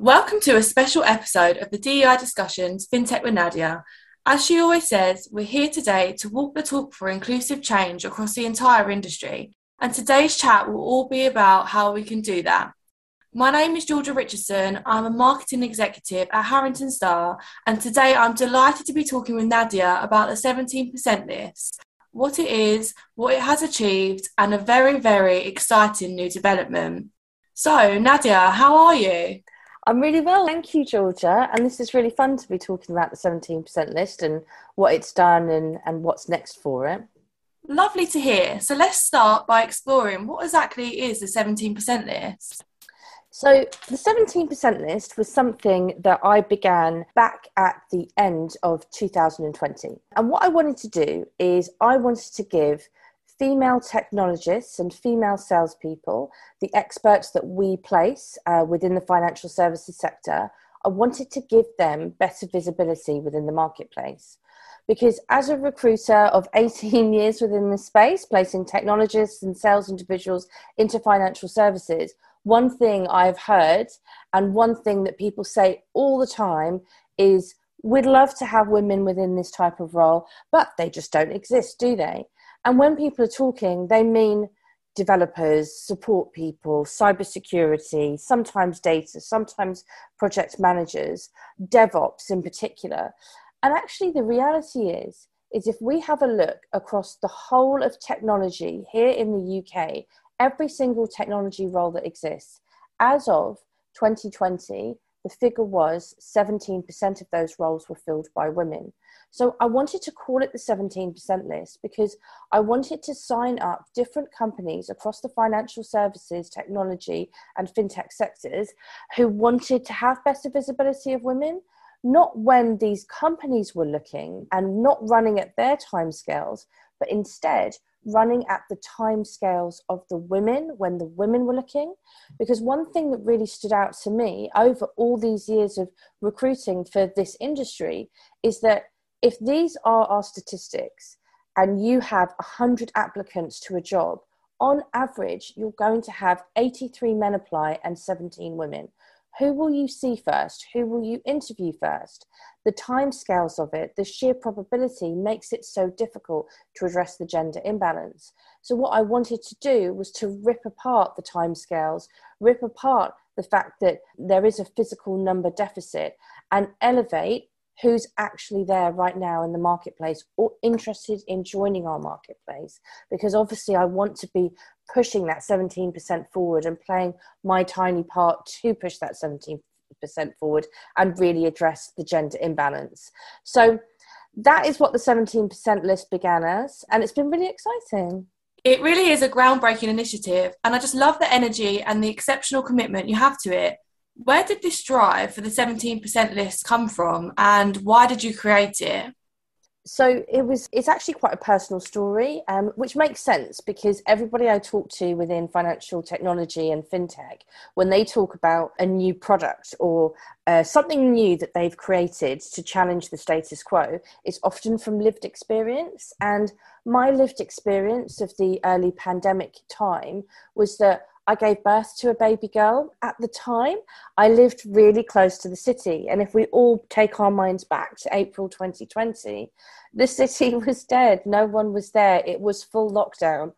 Welcome to a special episode of the DEI discussions FinTech with Nadia. As she always says, we're here today to walk the talk for inclusive change across the entire industry. And today's chat will all be about how we can do that. My name is Georgia Richardson. I'm a marketing executive at Harrington Starr, and today I'm delighted to be talking with Nadia about the 17% list, what it is, what it has achieved, and a very, very exciting new development. So, Nadia, how are you? I'm really well, thank you, Georgia. And this is really fun to be talking about the 17% list and what it's done and, and what's next for it. Lovely to hear. So let's start by exploring what exactly is the 17% list. So, the 17% list was something that I began back at the end of 2020. And what I wanted to do is, I wanted to give female technologists and female salespeople, the experts that we place uh, within the financial services sector, I wanted to give them better visibility within the marketplace. Because as a recruiter of 18 years within the space, placing technologists and sales individuals into financial services, one thing I've heard and one thing that people say all the time is we'd love to have women within this type of role, but they just don't exist, do they? And when people are talking, they mean developers, support people, cybersecurity, sometimes data, sometimes project managers, DevOps in particular. And actually, the reality is, is if we have a look across the whole of technology here in the UK, every single technology role that exists, as of 2020, the figure was 17% of those roles were filled by women. So I wanted to call it the 17% list because I wanted to sign up different companies across the financial services, technology, and fintech sectors who wanted to have better visibility of women, not when these companies were looking and not running at their timescales, but instead running at the timescales of the women when the women were looking. Because one thing that really stood out to me over all these years of recruiting for this industry is that if these are our statistics and you have 100 applicants to a job, on average, you're going to have 83 men apply and 17 women. Who will you see first? Who will you interview first? The timescales of it, the sheer probability makes it so difficult to address the gender imbalance. So, what I wanted to do was to rip apart the timescales, rip apart the fact that there is a physical number deficit, and elevate who's actually there right now in the marketplace or interested in joining our marketplace because obviously I want to be pushing that 17% forward and playing my tiny part to push that 17% forward and really address the gender imbalance. So that is what the 17% list began as and it's been really exciting. It really is a groundbreaking initiative and I just love the energy and the exceptional commitment you have to it where did this drive for the 17% list come from and why did you create it? So it was it's actually quite a personal story, um, which makes sense because everybody I talk to within financial technology and fintech, when they talk about a new product or uh, something new that they've created to challenge the status quo, is often from lived experience. And my lived experience of the early pandemic time was that I gave birth to a baby girl. At the time, I lived really close to the city. And if we all take our minds back to April 2020, the city was dead. No one was there. It was full lockdown.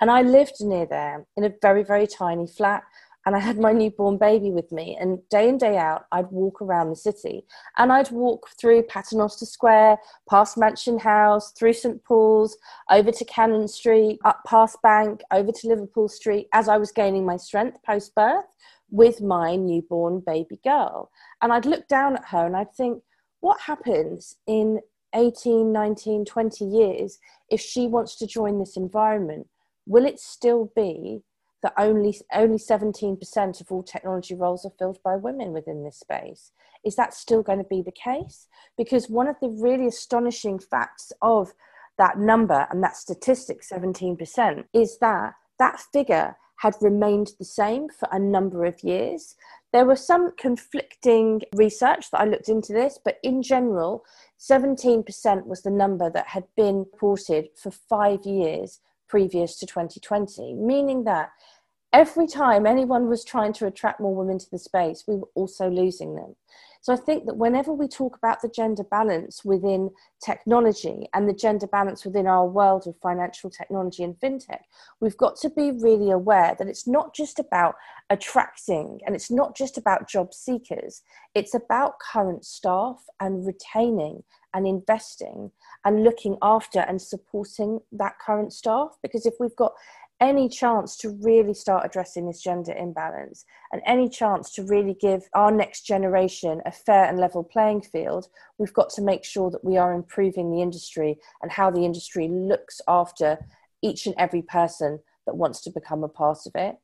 And I lived near there in a very, very tiny flat and I had my newborn baby with me. And day in, day out, I'd walk around the city and I'd walk through Paternoster Square, past Mansion House, through St. Paul's, over to Cannon Street, up past Bank, over to Liverpool Street as I was gaining my strength post birth with my newborn baby girl. And I'd look down at her and I'd think, what happens in 18, 19, 20 years if she wants to join this environment? Will it still be that only only 17% of all technology roles are filled by women within this space. Is that still going to be the case? Because one of the really astonishing facts of that number and that statistic 17% is that that figure had remained the same for a number of years. There was some conflicting research that I looked into this, but in general, 17% was the number that had been reported for five years previous to 2020, meaning that every time anyone was trying to attract more women to the space, we were also losing them. So I think that whenever we talk about the gender balance within technology and the gender balance within our world of financial technology and fintech, we've got to be really aware that it's not just about attracting and it's not just about job seekers, it's about current staff and retaining and investing and looking after and supporting that current staff. Because if we've got any chance to really start addressing this gender imbalance and any chance to really give our next generation a fair and level playing field, we've got to make sure that we are improving the industry and how the industry looks after each and every person that wants to become a part of it.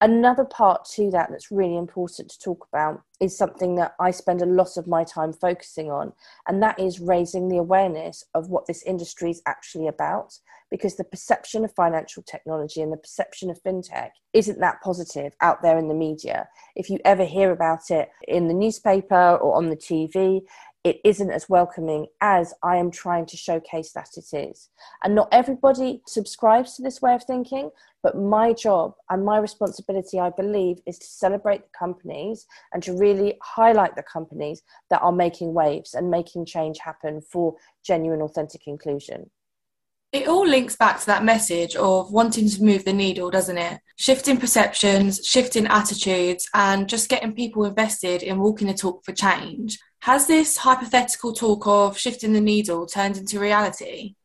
Another part to that that's really important to talk about is something that I spend a lot of my time focusing on, and that is raising the awareness of what this industry is actually about. Because the perception of financial technology and the perception of fintech isn't that positive out there in the media. If you ever hear about it in the newspaper or on the TV, it isn't as welcoming as I am trying to showcase that it is. And not everybody subscribes to this way of thinking, but my job and my responsibility, I believe, is to celebrate the companies and to really highlight the companies that are making waves and making change happen for genuine, authentic inclusion. It all links back to that message of wanting to move the needle, doesn't it? Shifting perceptions, shifting attitudes, and just getting people invested in walking the talk for change. Has this hypothetical talk of shifting the needle turned into reality?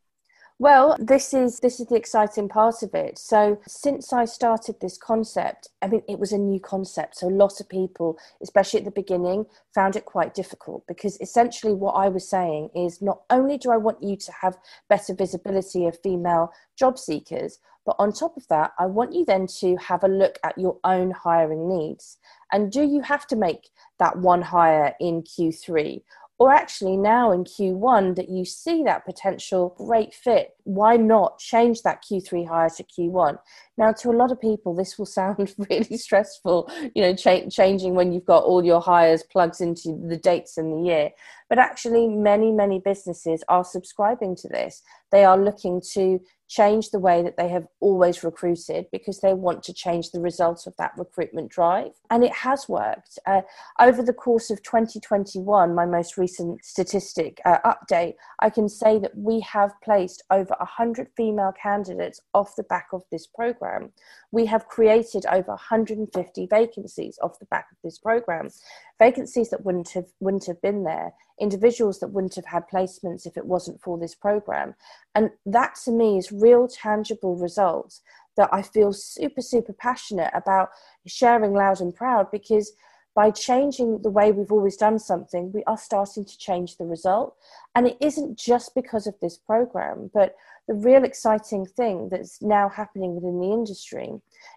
Well, this is this is the exciting part of it. So, since I started this concept, I mean, it was a new concept. So, a lot of people, especially at the beginning, found it quite difficult because essentially what I was saying is not only do I want you to have better visibility of female job seekers, but on top of that, I want you then to have a look at your own hiring needs. And do you have to make that one hire in Q3? or actually now in Q1 that you see that potential great fit, why not change that Q3 hire to Q1? Now, to a lot of people, this will sound really stressful, you know, cha- changing when you've got all your hires plugged into the dates in the year. But actually, many, many businesses are subscribing to this. They are looking to change the way that they have always recruited because they want to change the results of that recruitment drive. And it has worked. Uh, over the course of 2021, my most recent statistic uh, update, I can say that we have placed over 100 female candidates off the back of this program. We have created over 150 vacancies off the back of this program vacancies that wouldn't have wouldn't have been there individuals that wouldn't have had placements if it wasn't for this program. And that to me is real tangible results that i feel super super passionate about sharing loud and proud because by changing the way we've always done something, we are starting to change the result. And it isn't just because of this program, but the real exciting thing that's now happening within the industry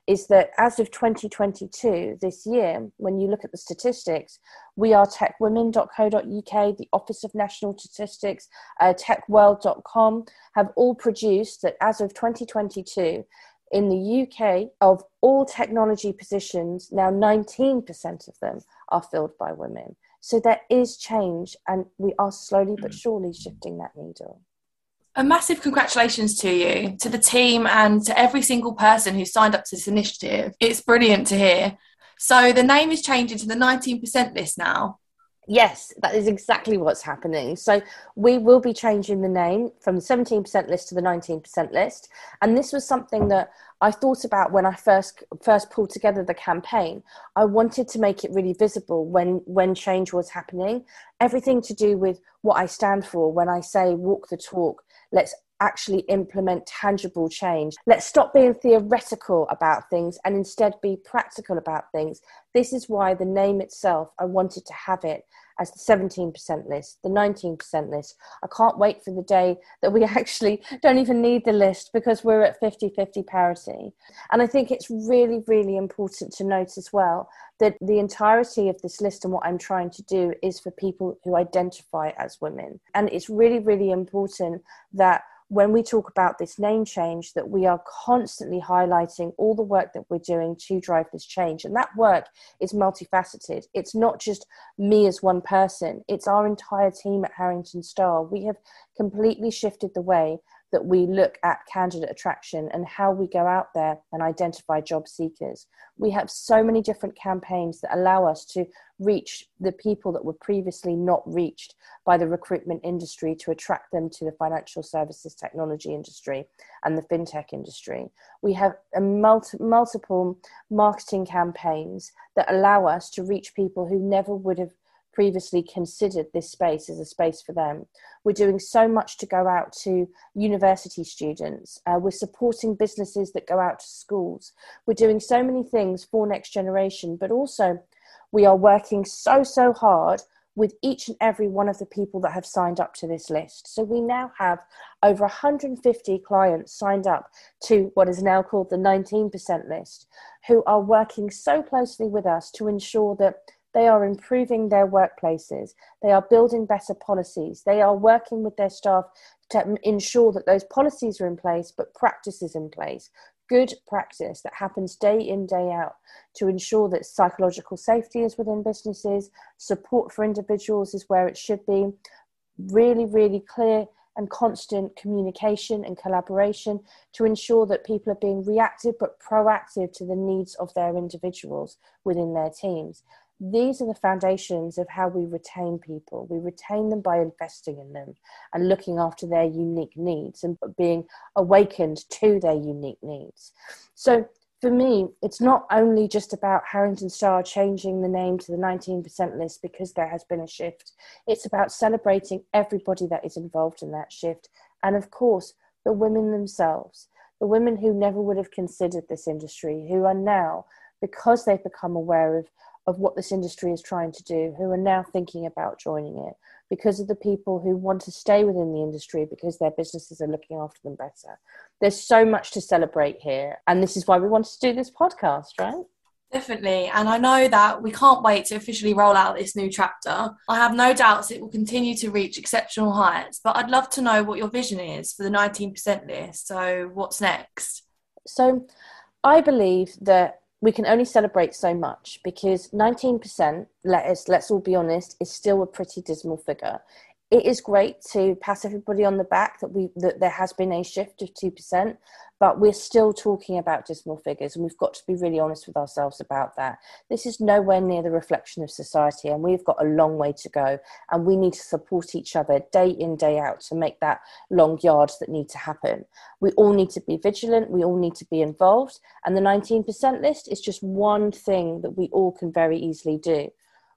is that as of 2022, this year, when you look at the statistics, we are techwomen.co.uk, the Office of National Statistics, uh, techworld.com have all produced that as of 2022, in the UK, of all technology positions, now 19% of them are filled by women. So there is change, and we are slowly but mm. surely shifting that needle. A massive congratulations to you, to the team, and to every single person who signed up to this initiative. It's brilliant to hear. So the name is changing to the 19% list now. Yes, that is exactly what's happening. So we will be changing the name from the 17% list to the 19% list. And this was something that I thought about when I first first pulled together the campaign. I wanted to make it really visible when when change was happening. Everything to do with what I stand for. When I say walk the talk, let's actually implement tangible change. Let's stop being theoretical about things and instead be practical about things. This is why the name itself, I wanted to have it as the 17% list, the 19% list. I can't wait for the day that we actually don't even need the list because we're at 50 50 parity. And I think it's really, really important to note as well that the entirety of this list and what I'm trying to do is for people who identify as women. And it's really, really important that when we talk about this name change that we are constantly highlighting all the work that we're doing to drive this change. And that work is multifaceted. It's not just me as one person. It's our entire team at harrington starr we have completely shifted the way that we look at candidate attraction and how we go out there and identify job seekers. We have so many different campaigns that allow us to reach the people that were previously not reached by the recruitment industry to attract them to the financial services technology industry and the fintech industry. We have multi- multiple marketing campaigns that allow us to reach people who never would have previously considered this space as a space for them. We're doing so much to go out to university students. Uh, we're supporting businesses that go out to schools. We're doing so many things for next generation, but also we are working so, so hard with each and every one of the people that have signed up to this list. So we now have over 150 clients signed up to what is now called the 19% list, who are working so closely with us to ensure that they are improving their workplaces. They are building better policies. They are working with their staff to ensure that those policies are in place, but practices in place. Good practice that happens day in, day out to ensure that psychological safety is within businesses, support for individuals is where it should be, really, really clear and constant communication and collaboration to ensure that people are being reactive but proactive to the needs of their individuals within their teams these are the foundations of how we retain people. We retain them by investing in them and looking after their unique needs and being awakened to their unique needs. So, for me, it's not only just about Harrington Starr changing the name to the 19% list because there has been a shift. It's about celebrating everybody that is involved in that shift. And of course, the women themselves, the women who never would have considered this industry, who are now, because they've become aware of of what this industry is trying to do who are now thinking about joining it because of the people who want to stay within the industry because their businesses are looking after them better. There's so much to celebrate here, and this is why we wanted to do this podcast, right? Definitely. And I know that we can't wait to officially roll out this new chapter. I have no doubts it will continue to reach exceptional heights, but I'd love to know what your vision is for the 19% list. So, what's next? So, I believe that we can only celebrate so much because 19% let us let's all be honest is still a pretty dismal figure. It is great to pass everybody on the back that we that there has been a shift of 2% but we're still talking about dismal figures and we've got to be really honest with ourselves about that. This is nowhere near the reflection of society and we've got a long way to go and we need to support each other day in day out to make that long yards that need to happen. We all need to be vigilant we all need to be involved and the 19% list is just one thing that we all can very easily do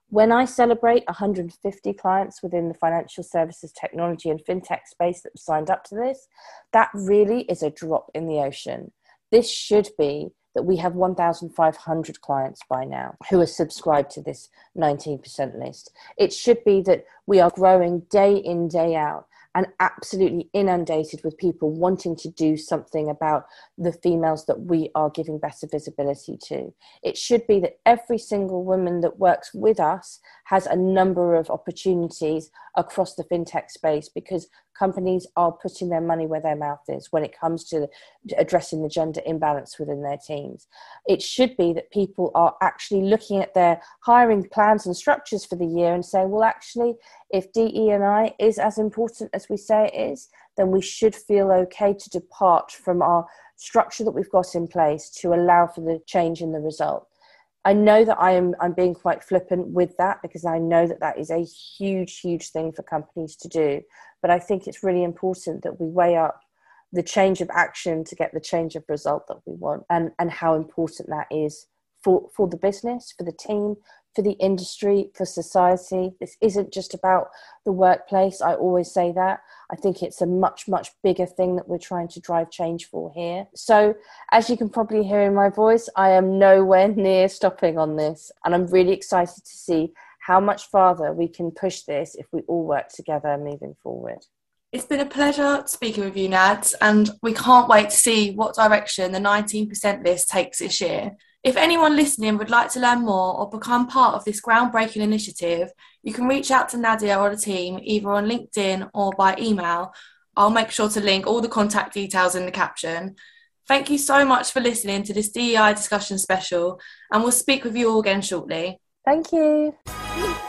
when I celebrate 150 clients within the financial services technology and fintech space that signed up to this, that really is a drop in the ocean. This should be that we have 1,500 clients by now who are subscribed to this 19% list. It should be that we are growing day in, day out and absolutely inundated with people wanting to do something about the females that we are giving better visibility to. It should be that every single woman that works with us has a number of opportunities across the fintech space because companies are putting their money where their mouth is when it comes to addressing the gender imbalance within their teams. It should be that people are actually looking at their hiring plans and structures for the year and saying, well, actually, if DE and I is as important as we say it is, then we should feel okay to depart from our structure that we've got in place to allow for the change in the result. I know that I am I'm being quite flippant with that because I know that that is a huge huge thing for companies to do. But I think it's really important that we weigh up the change of action to get the change of result that we want and, and how important that is for, for the business, for the team, for the industry, for society. This isn't just about the workplace. I always say that. I think it's a much, much bigger thing that we're trying to drive change for here. So, as you can probably hear in my voice, I am nowhere near stopping on this. And I'm really excited to see how much farther we can push this if we all work together moving forward. It's been a pleasure speaking with you, Nads, and we can't wait to see what direction the 19% list takes this year. If anyone listening would like to learn more or become part of this groundbreaking initiative, you can reach out to Nadia or the team either on LinkedIn or by email. I'll make sure to link all the contact details in the caption. Thank you so much for listening to this DEI discussion special, and we'll speak with you all again shortly. Thank you.